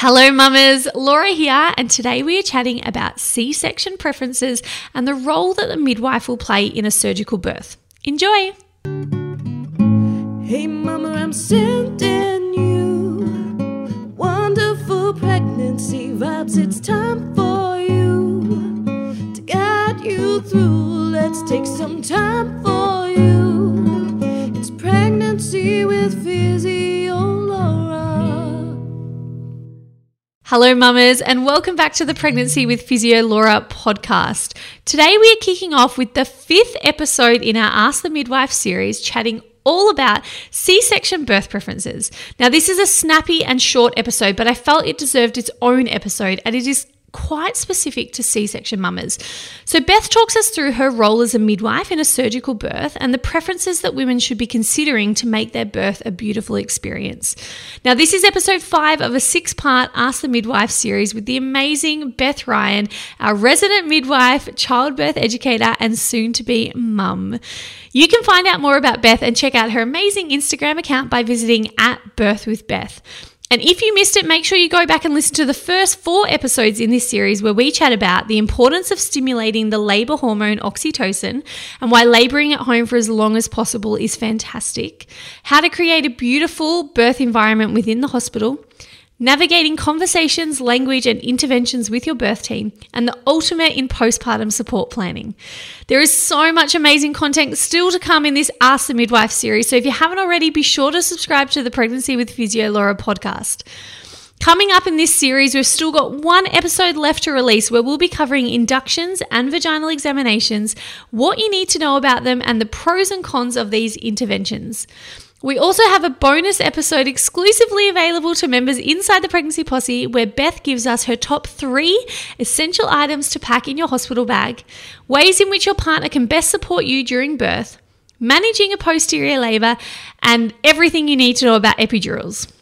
Hello, mamas. Laura here, and today we are chatting about C section preferences and the role that the midwife will play in a surgical birth. Enjoy! Hey, mama, I'm sending you wonderful pregnancy vibes. It's time for you to guide you through. Let's take some time for you. It's pregnancy with Physio Hello, mamas, and welcome back to the Pregnancy with Physio Laura podcast. Today we are kicking off with the fifth episode in our Ask the Midwife series, chatting all about C section birth preferences. Now, this is a snappy and short episode, but I felt it deserved its own episode, and it is quite specific to C section mamas. So, Beth talks us through her role as a midwife in a surgical birth and the preferences that women should be considering to make their birth a beautiful experience. Now, this is episode five of a six part Ask the Midwife series with the amazing Beth Ryan, our resident midwife, childbirth educator, and soon to be mum. You can find out more about Beth and check out her amazing Instagram account by visiting at Birth with Beth. And if you missed it, make sure you go back and listen to the first four episodes in this series where we chat about the importance of stimulating the labor hormone oxytocin and why laboring at home for as long as possible is fantastic, how to create a beautiful birth environment within the hospital, navigating conversations, language, and interventions with your birth team, and the ultimate in postpartum support planning. There is so much amazing content still to come in this Ask the Midwife series, so if you haven't already, be sure to subscribe to the Pregnancy with Physio Laura podcast. Coming up in this series, we've still got one episode left to release where we'll be covering inductions and vaginal examinations, what you need to know about them, and the pros and cons of these interventions. We also have a bonus episode exclusively available to members inside the Pregnancy Posse where Beth gives us her top three essential items to pack in your hospital bag, ways in which your partner can best support you during birth, managing a posterior labour, and everything you need to know about epidurals.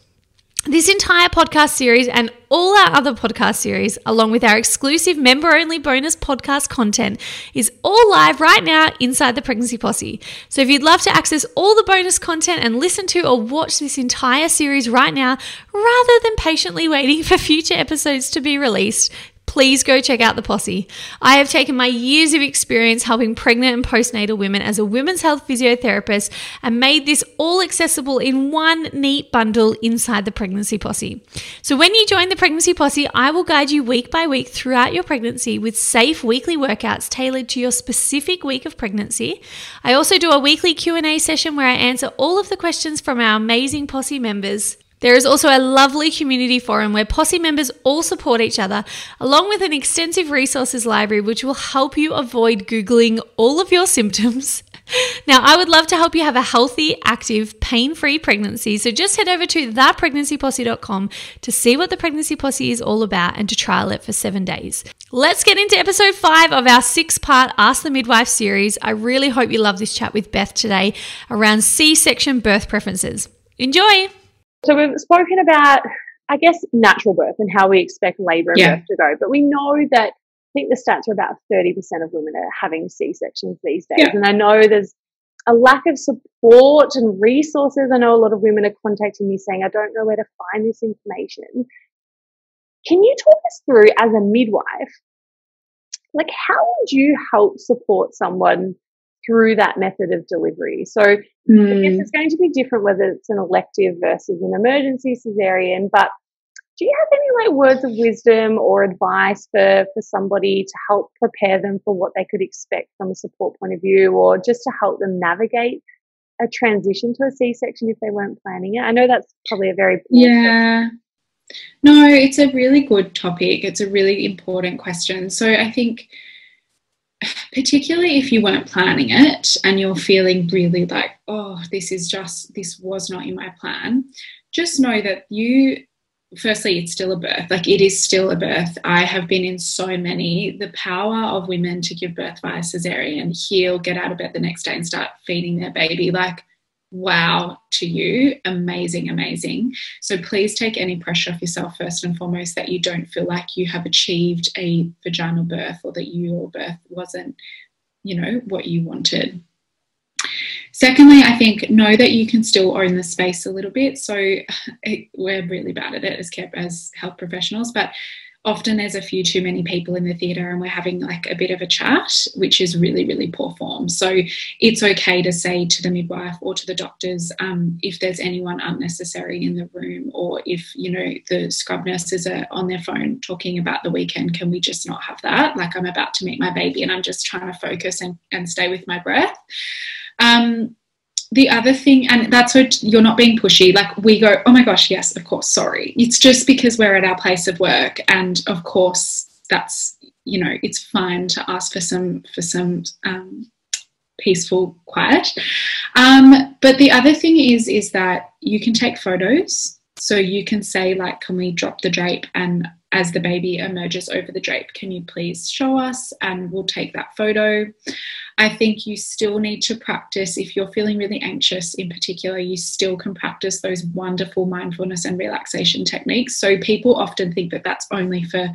This entire podcast series and all our other podcast series, along with our exclusive member only bonus podcast content, is all live right now inside the Pregnancy Posse. So if you'd love to access all the bonus content and listen to or watch this entire series right now, rather than patiently waiting for future episodes to be released, please go check out the posse. I have taken my years of experience helping pregnant and postnatal women as a women's health physiotherapist and made this all accessible in one neat bundle inside the pregnancy posse. So when you join the pregnancy posse, I will guide you week by week throughout your pregnancy with safe weekly workouts tailored to your specific week of pregnancy. I also do a weekly Q&A session where I answer all of the questions from our amazing posse members. There is also a lovely community forum where Posse members all support each other, along with an extensive resources library which will help you avoid Googling all of your symptoms. Now, I would love to help you have a healthy, active, pain free pregnancy. So just head over to thepregnancyposse.com to see what the Pregnancy Posse is all about and to trial it for seven days. Let's get into episode five of our six part Ask the Midwife series. I really hope you love this chat with Beth today around C section birth preferences. Enjoy! So we've spoken about, I guess, natural birth and how we expect labour and Yeah. birth to go, but we know that I think the stats are about 30% of women are having C sections these days. Yeah. And I know there's a lack of support and resources. I know a lot of women are contacting me saying, I don't know where to find this information. Can you talk us through as a midwife, like how would you help support someone through that method of delivery? So I guess Mm, it's going to be different whether it's an elective versus an emergency cesarean. But do you have any like words of wisdom or advice for for somebody to help prepare them for what they could expect from a support point of view, or just to help them navigate a transition to a C-section if they weren't planning it? I know that's probably a very question. yeah. No, it's a really good topic. It's a really important question. So I think, particularly if you weren't planning it and you're feeling really like, oh, this is just, this was not in my plan, just know that you, firstly, it's still a birth. Like it is still a birth. I have been in so many. The power of women to give birth via cesarean, heal, get out of bed the next day and start feeding their baby. Like, wow to you. Amazing, amazing. So please take any pressure off yourself first and foremost that you don't feel like you have achieved a vaginal birth or that your birth wasn't, you know, what you wanted. Secondly, I think know that you can still own the space a little bit. So it, we're really bad at it as kept as health professionals, but often there's a few too many people in the theatre and we're having like a bit of a chat, which is really, really poor form. So it's okay to say to the midwife or to the doctors um, if there's anyone unnecessary in the room or if, you know, the scrub nurses are on their phone talking about the weekend, can we just not have that? Like I'm about to meet my baby and I'm just trying to focus and, and stay with my breath. Um, the other thing, and that's what you're not being pushy. Like we go, oh my gosh, yes, of course, sorry. It's just because we're at our place of work, and of course, that's you know, it's fine to ask for some for some um, peaceful quiet. Um, but the other thing is, is that you can take photos. So you can say, like, can we drop the drape and as the baby emerges over the drape, can you please show us? And we'll take that photo. I think you still need to practice, if you're feeling really anxious in particular, you still can practice those wonderful mindfulness and relaxation techniques. So people often think that that's only for,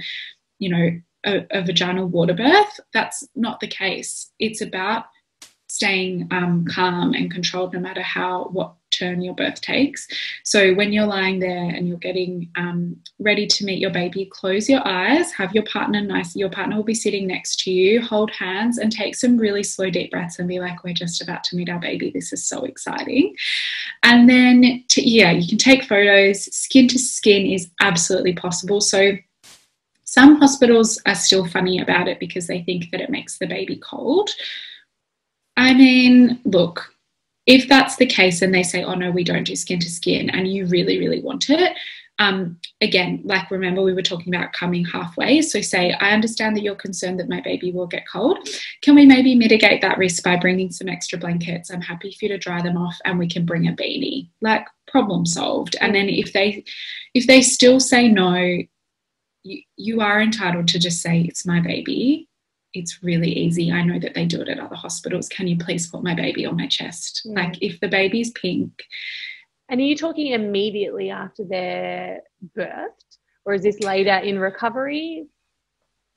you know, a, a vaginal water birth. That's not the case. It's about staying um, calm and controlled no matter how what turn your birth takes. So when you're lying there and you're getting um, ready to meet your baby close your eyes have your partner nice your partner will be sitting next to you. Hold hands and take some really slow deep breaths and be like we're just about to meet our baby. This is so exciting. And then to, yeah you can take photos. Skin to skin is absolutely possible. So some hospitals are still funny about it because they think that it makes the baby cold. I mean, look, if that's the case and they say, oh no, we don't do skin to skin, and you really, really want it, um, again, like remember we were talking about coming halfway. So say, I understand that you're concerned that my baby will get cold. Can we maybe mitigate that risk by bringing some extra blankets? I'm happy for you to dry them off, and we can bring a beanie. Like problem solved. And then if they if they still say no, you, you are entitled to just say it's my baby it's really easy. I know that they do it at other hospitals. Can you please put my baby on my chest? Mm. Like if the baby's pink. And are you talking immediately after they're birthed? Or is this later in recovery?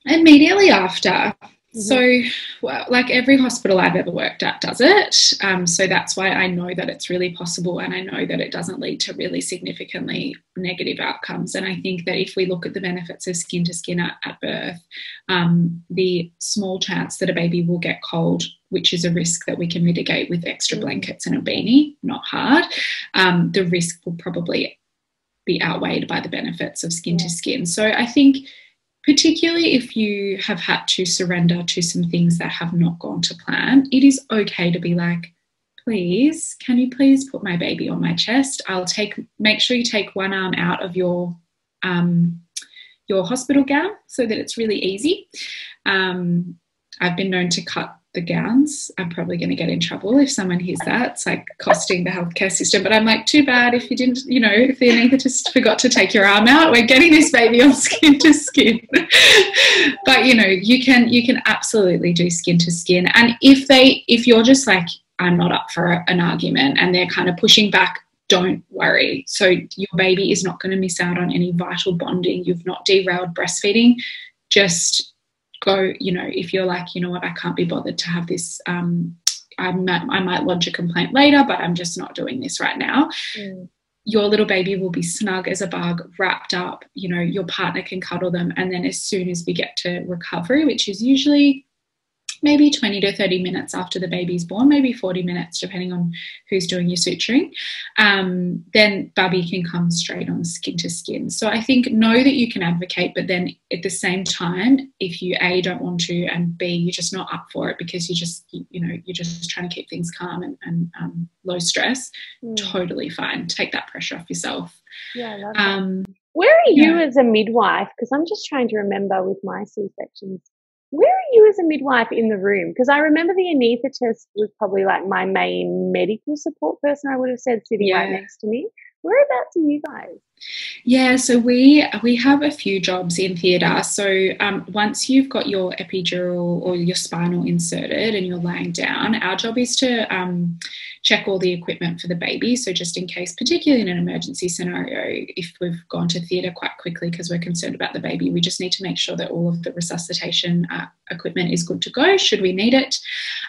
Immediately after. Mm-hmm. So, well, like every hospital I've ever worked at does it. Um, so that's why I know that it's really possible and I know that it doesn't lead to really significantly negative outcomes. And I think that if we look at the benefits of skin to skin at, at birth, um, the small chance that a baby will get cold, which is a risk that we can mitigate with extra mm-hmm. blankets and a beanie, not hard, um, the risk will probably be outweighed by the benefits of skin to skin. So I think particularly if you have had to surrender to some things that have not gone to plan, it is okay to be like, please, can you please put my baby on my chest? I'll take, make sure you take one arm out of your, um, your hospital gown so that it's really easy. Um, I've been known to cut the gowns. I'm probably going to get in trouble if someone hears that. It's like costing the healthcare system. But I'm like, too bad if you didn't, you know, if the anaesthetist forgot to take your arm out. We're getting this baby on skin to skin. but you know, you can you can absolutely do skin to skin. And if they if you're just like, I'm not up for an argument, and they're kind of pushing back. Don't worry. So, your baby is not going to miss out on any vital bonding. You've not derailed breastfeeding. Just go, you know, if you're like, you know what, I can't be bothered to have this. Um, I might, I might lodge a complaint later, but I'm just not doing this right now. Mm. Your little baby will be snug as a bug, wrapped up. You know, your partner can cuddle them. And then as soon as we get to recovery, which is usually maybe 20 to 30 minutes after the baby's born, maybe 40 minutes, depending on who's doing your suturing, um, then Bubby can come straight on skin to skin. So I think know that you can advocate, but then at the same time, if you A, don't want to, and B, you're just not up for it because you just, you know, you're just trying to keep things calm and, and um, low stress, mm. totally fine. Take that pressure off yourself. Yeah, um, Where are you yeah. as a midwife? Because I'm just trying to remember with my C sections where are you as a midwife in the room? Because I remember the anaesthetist was probably like my main medical support person, I would have said, sitting yeah. right next to me. Whereabouts are you guys? Yeah, so we we have a few jobs in theatre. So um, once you've got your epidural or your spinal inserted and you're lying down, our job is to um, check all the equipment for the baby. So just in case, particularly in an emergency scenario, if we've gone to theatre quite quickly because we're concerned about the baby, we just need to make sure that all of the resuscitation uh, equipment is good to go should we need it.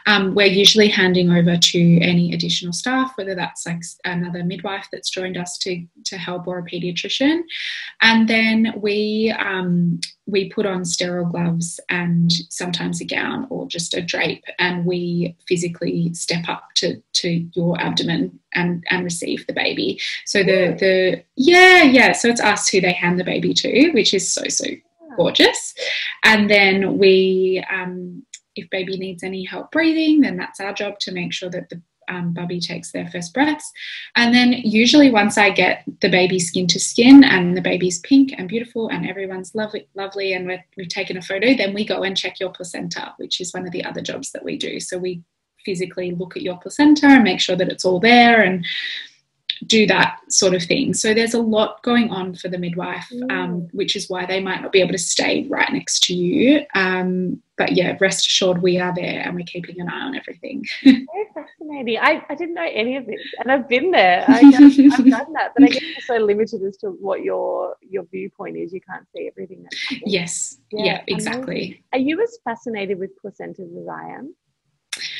Um, we're usually handing over to any additional staff, whether that's like another midwife that's joined us to, to help or a paediatrician. And then we um, we put on sterile gloves and sometimes a gown or just a drape, and we physically step up to, to your abdomen and, and receive the baby. So the the yeah yeah, so it's us who they hand the baby to, which is so so gorgeous. And then we, um, if baby needs any help breathing, then that's our job to make sure that the um, bubby takes their first breaths. And then usually once I get the baby skin to skin and the baby's pink and beautiful and everyone's lovely, lovely and we have taken a photo, then we go and check your placenta, which is one of the other jobs that we do. So we physically look at your placenta and make sure that it's all there and do that sort of thing. So there's a lot going on for the midwife, um, mm. which is why they might not be able to stay right next to you. Um, but yeah, rest assured we are there and we're keeping an eye on everything. Very fascinating. I, I didn't know any of this, and I've been there. I, have done that, but I guess you're so limited as to what your your viewpoint is. You can't see everything. That's yes. Yeah, yeah exactly. Are you as fascinated with placentas as I am?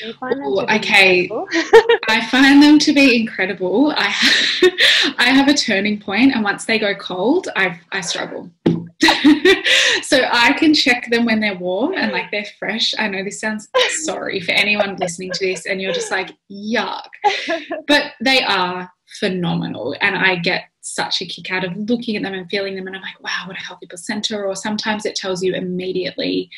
Ooh, okay, I find them to be incredible. I have, I have a turning point, and once they go cold, I I struggle. so I can check them when they're warm and like they're fresh. I know this sounds sorry for anyone listening to this, and you're just like yuck, but they are phenomenal, and I get such a kick out of looking at them and feeling them, and I'm like, wow, what a healthy placenta. Or sometimes it tells you immediately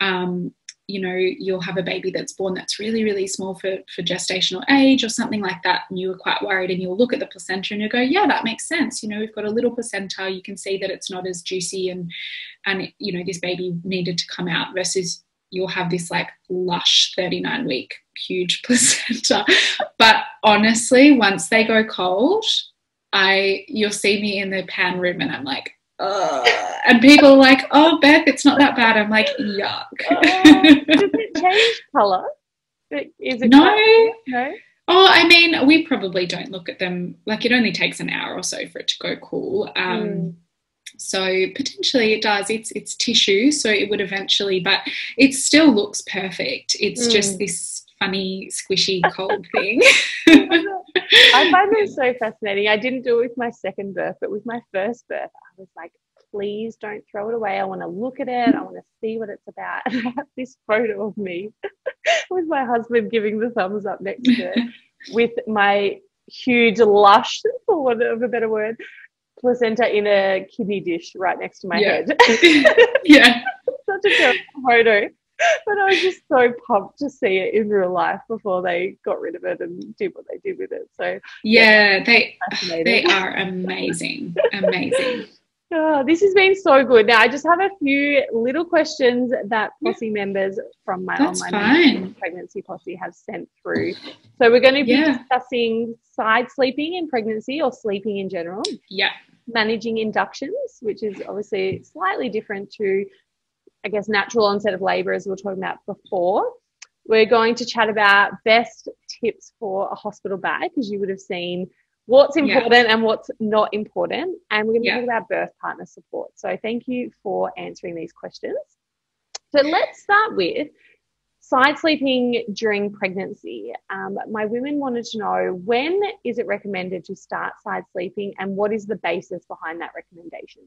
um, you know you'll have a baby that's born that's really really small for, for gestational age or something like that and you were quite worried and you'll look at the placenta and you'll go yeah that makes sense. You know we've got a little placenta you can see that it's not as juicy and and you know this baby needed to come out versus you'll have this like lush 39 week huge placenta. But honestly once they go cold i you'll see me in the pan room and i'm like and people are like, "Oh, Beth, it's not that bad." I'm like, "Yuck." Uh, does it change color? Is it no? No. Oh, I mean, we probably don't look at them. Like, it only takes an hour or so for it to go cool. Um, mm. So potentially it does. It's it's tissue, so it would eventually, but it still looks perfect. It's mm. just this funny, squishy, cold thing. I find them so fascinating. I didn't do it with my second birth, but with my first birth, I was like, please don't throw it away. I want to look at it. I want to see what it's about. And I have this photo of me with my husband giving the thumbs up next to it with my huge lush, for want of a better word, placenta in a kidney dish right next to my yeah. head. yeah. Such a terrible photo. But I was just so pumped to see it in real life before they got rid of it and did what they did with it. So yeah, they they are amazing, amazing. Oh, this has been so good. Now, I just have a few little questions that Posse yeah. members from my That's online pregnancy Posse have sent through. So, we're going to be yeah. discussing side sleeping in pregnancy or sleeping in general. Yeah. Managing inductions, which is obviously slightly different to I guess, natural onset of labor, as we were talking about before. We're going to chat about best tips for a hospital bag, because you would have seen what's important yeah. and what's not important. And we're going to yeah. talk about birth partner support. So thank you for answering these questions. So let's start with side sleeping during pregnancy. Um, my women wanted to know when is it recommended to start side sleeping and what is the basis behind that recommendation?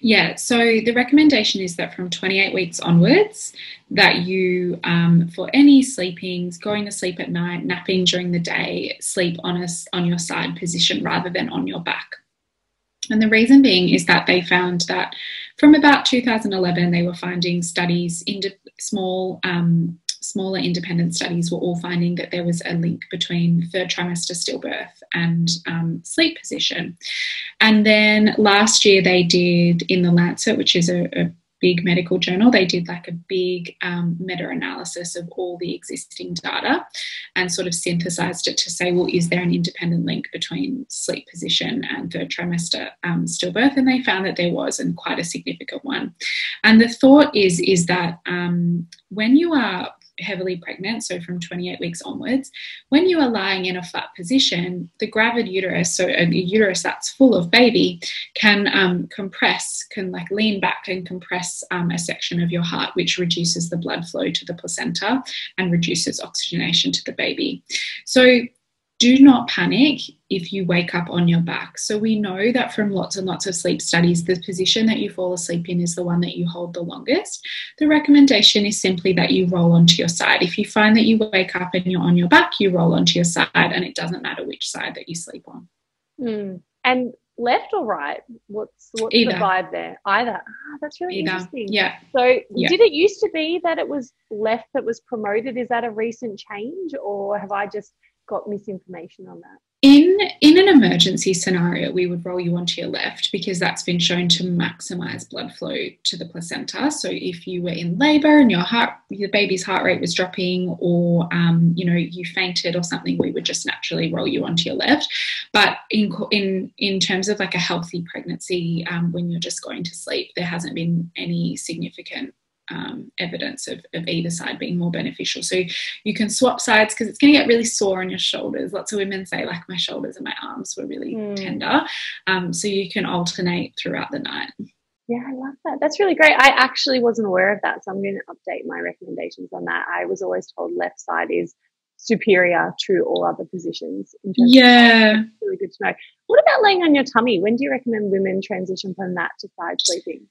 Yeah, so the recommendation is that from 28 weeks onwards, that you, um, for any sleepings, going to sleep at night, napping during the day, sleep on a, on your side position rather than on your back. And the reason being is that they found that from about 2011, they were finding studies into small um, smaller independent studies were all finding that there was a link between third trimester stillbirth and um, sleep position. And then last year they did in the Lancet, which is a, a big medical journal. They did like a big um, meta analysis of all the existing data and sort of synthesized it to say, well, is there an independent link between sleep position and third trimester um, stillbirth? And they found that there was, and quite a significant one. And the thought is is that um, when you are heavily pregnant, so from 28 weeks onwards, when you are lying in a flat position, the gravid uterus, so a uterus that's full of baby, can um, compress, can like lean back and compress um, a section of your heart, which reduces the blood flow to the placenta and reduces oxygenation to the baby. So do not panic if you wake up on your back. So, we know that from lots and lots of sleep studies, the position that you fall asleep in is the one that you hold the longest. The recommendation is simply that you roll onto your side. If you find that you wake up and you're on your back, you roll onto your side, and it doesn't matter which side that you sleep on. Mm. And left or right? What's what's Either. the vibe there? Either. Ah, that's really Either. interesting. Yeah. So, Yeah. did it used to be that it was left that was promoted? Is that a recent change, or have I just got misinformation on that? In in an emergency scenario, we would roll you onto your left because that's been shown to maximize blood flow to the placenta. So if you were in labor and your heart, your baby's heart rate was dropping, or um, you know you fainted or something, we would just naturally roll you onto your left. But in in in terms of like a healthy pregnancy, um, when you're just going to sleep, there hasn't been any significant um, evidence of, of either side being more beneficial. So you can swap sides because it's going to get really sore on your shoulders. Lots of women say, like, my shoulders and my arms were really Mm. tender. Um, so you can alternate throughout the night. Yeah, I love that. That's really great. I actually wasn't aware of that, so I'm going to update my recommendations on that. I was always told left side is superior to all other positions. In terms Yeah. Really good to know. What about laying on your tummy? When do you recommend women transition from that to side sleeping?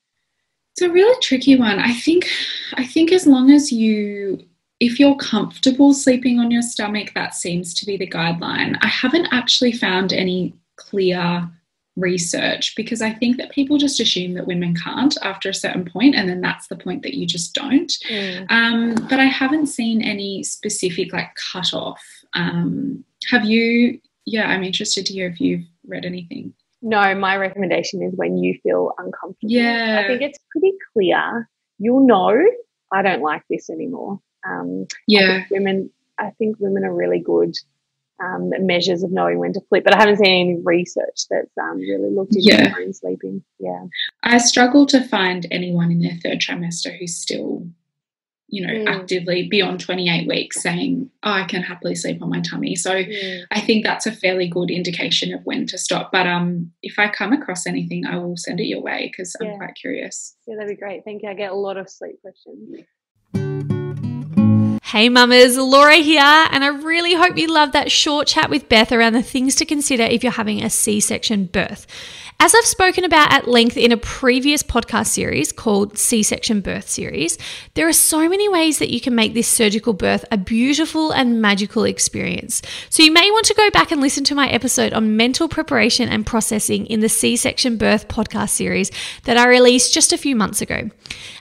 It's a really tricky one. I think I think as long as you if you're comfortable sleeping on your stomach, that seems to be the guideline. I haven't actually found any clear research because I think that people just assume that women can't after a certain point, and then that's the point that you just don't. Um, but I haven't seen any specific like cutoff. Um, have you? Yeah, I'm interested to hear if you've read anything. No, my recommendation is when you feel uncomfortable. Yeah. I think it's pretty clear. You'll know I don't like this anymore. Um, I Yeah, think women, I think women are really good um, measures of knowing when to flip, but I haven't seen any research that's um, really looked into Yeah. sleeping. Yeah. I struggle to find anyone in their third trimester who's still, you know, Mm. actively beyond 28 weeks saying, "Oh, I can happily sleep on my tummy." So I think that's a fairly good indication of when to stop. But um, if I come across anything, I will send it your way because Yeah. I'm quite curious. Yeah, that'd be great. Thank you. I get a lot of sleep questions. Hey mamas, Laura here, and I really hope you loved that short chat with Beth around the things to consider if you're having a C section birth. As I've spoken about at length in a previous podcast series called C section birth series, there are so many ways that you can make this surgical birth a beautiful and magical experience. So you may want to go back and listen to my episode on mental preparation and processing in the C section birth podcast series that I released just a few months ago.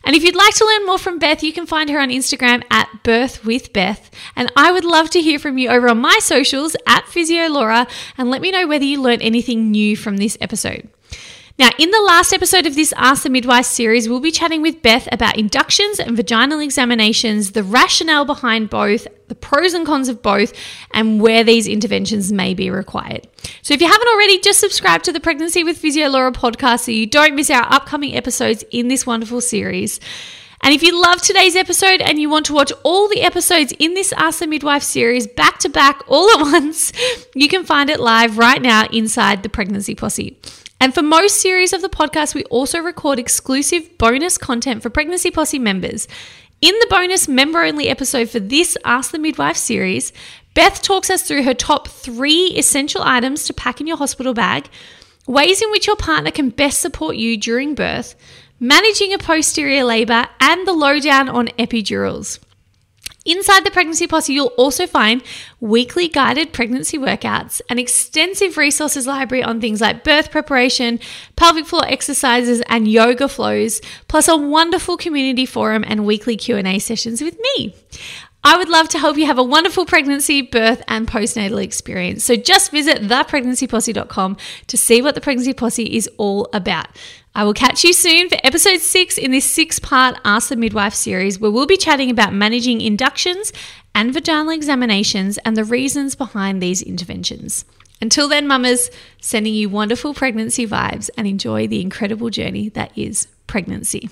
And if you'd like to learn more from Beth, you can find her on Instagram at Birth with Beth. And I would love to hear from you over on my socials at PhysioLaura and let me know whether you learned anything new from this episode. Now, in the last episode of this Ask the Midwife series, we'll be chatting with Beth about inductions and vaginal examinations, the rationale behind both, the pros and cons of both, and where these interventions may be required. So, if you haven't already, just subscribe to the Pregnancy with Physio Laura podcast so you don't miss our upcoming episodes in this wonderful series. And if you love today's episode and you want to watch all the episodes in this Ask the Midwife series back to back all at once, you can find it live right now inside the Pregnancy Posse. And for most series of the podcast, we also record exclusive bonus content for Pregnancy Posse members. In the bonus member only episode for this Ask the Midwife series, Beth talks us through her top three essential items to pack in your hospital bag, ways in which your partner can best support you during birth, managing a posterior labour, and the lowdown on epidurals. Inside the Pregnancy Posse, you'll also find weekly guided pregnancy workouts, an extensive resources library on things like birth preparation, pelvic floor exercises, and yoga flows, plus a wonderful community forum and weekly Q&A sessions with me. I would love to help you have a wonderful pregnancy, birth, and postnatal experience. So just visit thepregnancyposse.com to see what the Pregnancy Posse is all about. I will catch you soon for episode six in this six part Ask the Midwife series, where we'll be chatting about managing inductions and vaginal examinations and the reasons behind these interventions. Until then, mamas, sending you wonderful pregnancy vibes and enjoy the incredible journey that is pregnancy.